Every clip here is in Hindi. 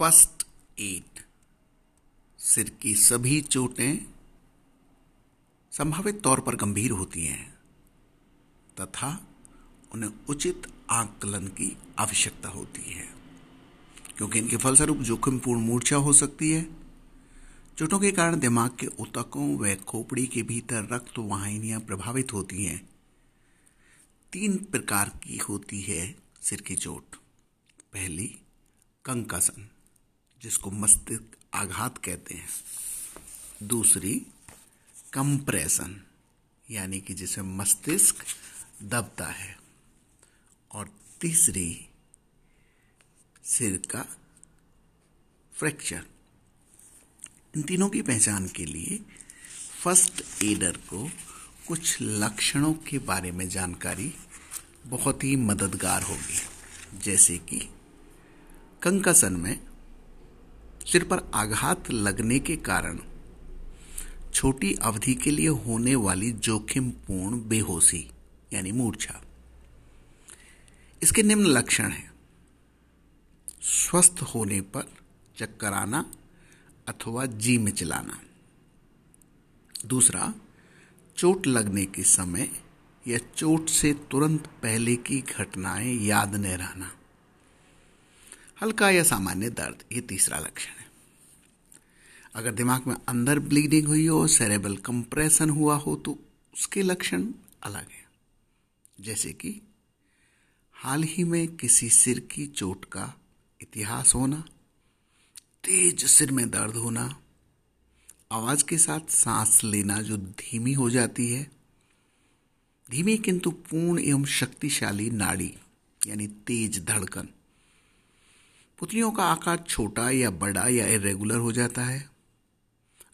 फ़र्स्ट एड, सिर की सभी चोटें संभावित तौर पर गंभीर होती हैं, तथा उन्हें उचित आकलन की आवश्यकता होती है, क्योंकि इनके फलस्वरूप जोखिमपूर्ण मूर्छा हो सकती है। चोटों के कारण दिमाग के उतकों व खोपड़ी के भीतर रक्त वाहिनियाँ प्रभावित होती हैं। तीन प्रकार की होती है सिर की चोट। पहली, कंकासन। जिसको मस्तिष्क आघात कहते हैं। दूसरी, कंप्रेशन, यानी कि जिसे मस्तिष्क दबता है। और तीसरी, सिर का फ्रैक्चर। इन तीनों की पहचान के लिए फ़र्स्ट एडर को कुछ लक्षणों के बारे में जानकारी बहुत ही मददगार होगी। जैसे कि कंकसन में सिर पर आघात लगने के कारण छोटी अवधि के लिए होने वाली जोखिमपूर्ण बेहोशी, यानी मूर्छा। इसके निम्न लक्षण हैं। स्वस्थ होने पर चक्कर आना अथवा जी में चलाना दूसरा, चोट लगने के समय या चोट से तुरंत पहले की घटनाएँ याद न रहना। हल्का या सामान्य दर्द, ये तीसरा लक्षण है। अगर दिमाग में अंदर ब्लीडिंग हुई हो सेरेबल कंप्रेशन हुआ हो तो उसके लक्षण अलग हैं। जैसे कि हाल ही में किसी सिर की चोट का इतिहास होना, तेज सिर में दर्द होना, आवाज़ के साथ सांस लेना जो धीमी हो जाती है, धीमी किंतु पूर्ण एवं शक्तिशाली नाड़ी, यानी तेज धड़कन पुतलियों का आकार छोटा या बड़ा या इरेगुलर हो जाता है।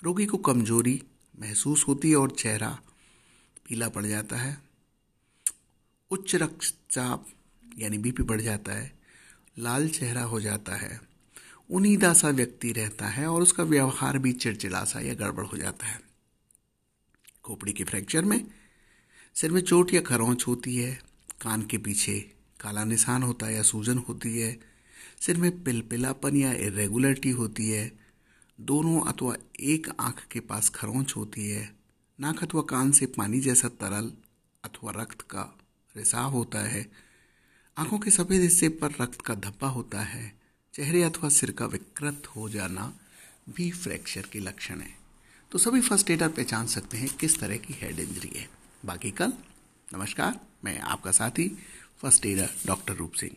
रोगी को कमज़ोरी महसूस होती है और चेहरा पीला पड़ जाता है। उच्च रक्तचाप यानी बीपी बढ़ जाता है। लाल चेहरा हो जाता है। उन्नीदा सा व्यक्ति रहता है और उसका व्यवहार भी चिड़चिड़ा सा या गड़बड़ हो जाता है। खोपड़ी के फ्रैक्चर में सिर में चोट या खरोंच होती है। कान के पीछे काला निशान होता है या सूजन होती है। सिर में पिलपिलापन या इरेगुलरिटी होती है। दोनों अथवा एक आँख के पास खरोंच होती है। नाक अथवा कान से पानी जैसा तरल अथवा रक्त का रिसाव होता है। आँखों के सफ़ेद हिस्से पर रक्त का धब्बा होता है। चेहरे अथवा सिर का विकृत हो जाना भी फ्रैक्चर के लक्षण है। तो सभी फ़र्स्ट एडर पहचान सकते हैं किस तरह की हेड इंजरी है। बाकी कल, नमस्कार, मैं आपका साथी, फ़र्स्ट एडर डॉक्टर रूप सिंह।